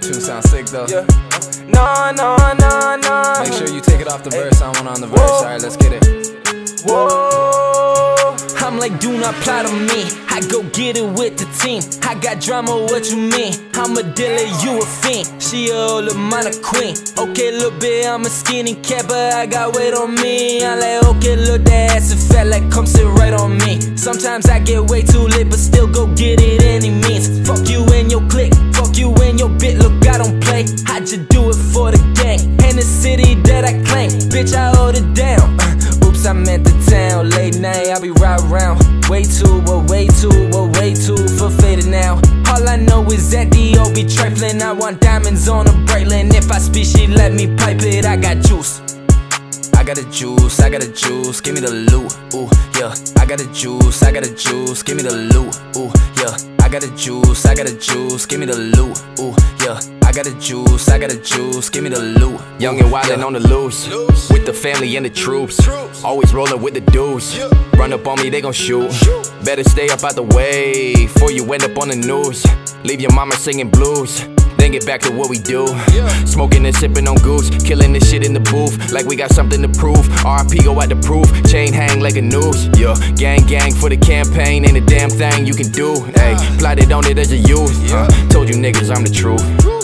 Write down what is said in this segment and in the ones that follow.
tune sounds sick though. Yeah. No, no, no, no. Make sure you take it off the verse. I want on the verse. Alright, let's get it. Whoa. I'm like, do not plot on me. I go get it with the team. I got drama, what you mean? I'm a dealer, you a fiend. She a old amount of queen. Okay, little bit, I'm a skinny cat, but I got weight on me. I'm like, okay, look, that ass it fat like come sit right on me. Sometimes I get way too lit, but still go get it any means. Fuck you and your clique, Bitch, I hold it down. Oops, I meant the town. Late night, I be right around. Way too, but way too, but way too for faded now. All I know is that the O be trifling. I want diamonds on a bracelet. If I speak, she let me pipe it. I got juice. I got the juice, I got the juice, give me the loot, ooh, yeah. I got the juice, I got the juice, give me the loot, ooh, yeah. I got the juice, I got the juice, give me the loot, ooh, yeah. I got the juice, I got the juice, give me the loot. Young and wildin' on the loose, with the family and the troops. Always rollin' with the dudes. Run up on me, they gon' shoot. Better stay up out the way, before you end up on the news. Leave your mama singing blues. Then get back to what we do. Smoking and sipping on goose, killing this shit in the booth, like we got something to prove. RP go out the proof, chain hang like a noose. Yeah, gang gang for the campaign, ain't a damn thing you can do. Hey, plotted on it as a youth. Uh, told you niggas I'm the truth.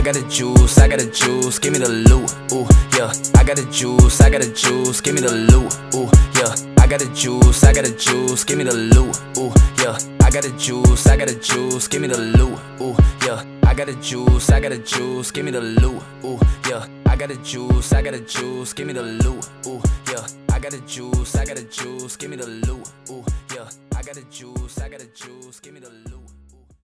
I got the juice, I got the juice, give me the loot, ooh, yeah. I got the juice, I got the juice, give me the loot, ooh, yeah. I got the juice, I got the juice, give me the loot, ooh, yeah. I got the juice, I got the juice, give me the loot, ooh, yeah. I got the juice, I got the juice, give me the loot, ooh, yeah. I got the juice, I got the juice, give me the loot, ooh, yeah. I got the juice, I got the juice, give me the loot, ooh, yeah. I got the juice, I got the juice, give me the loot.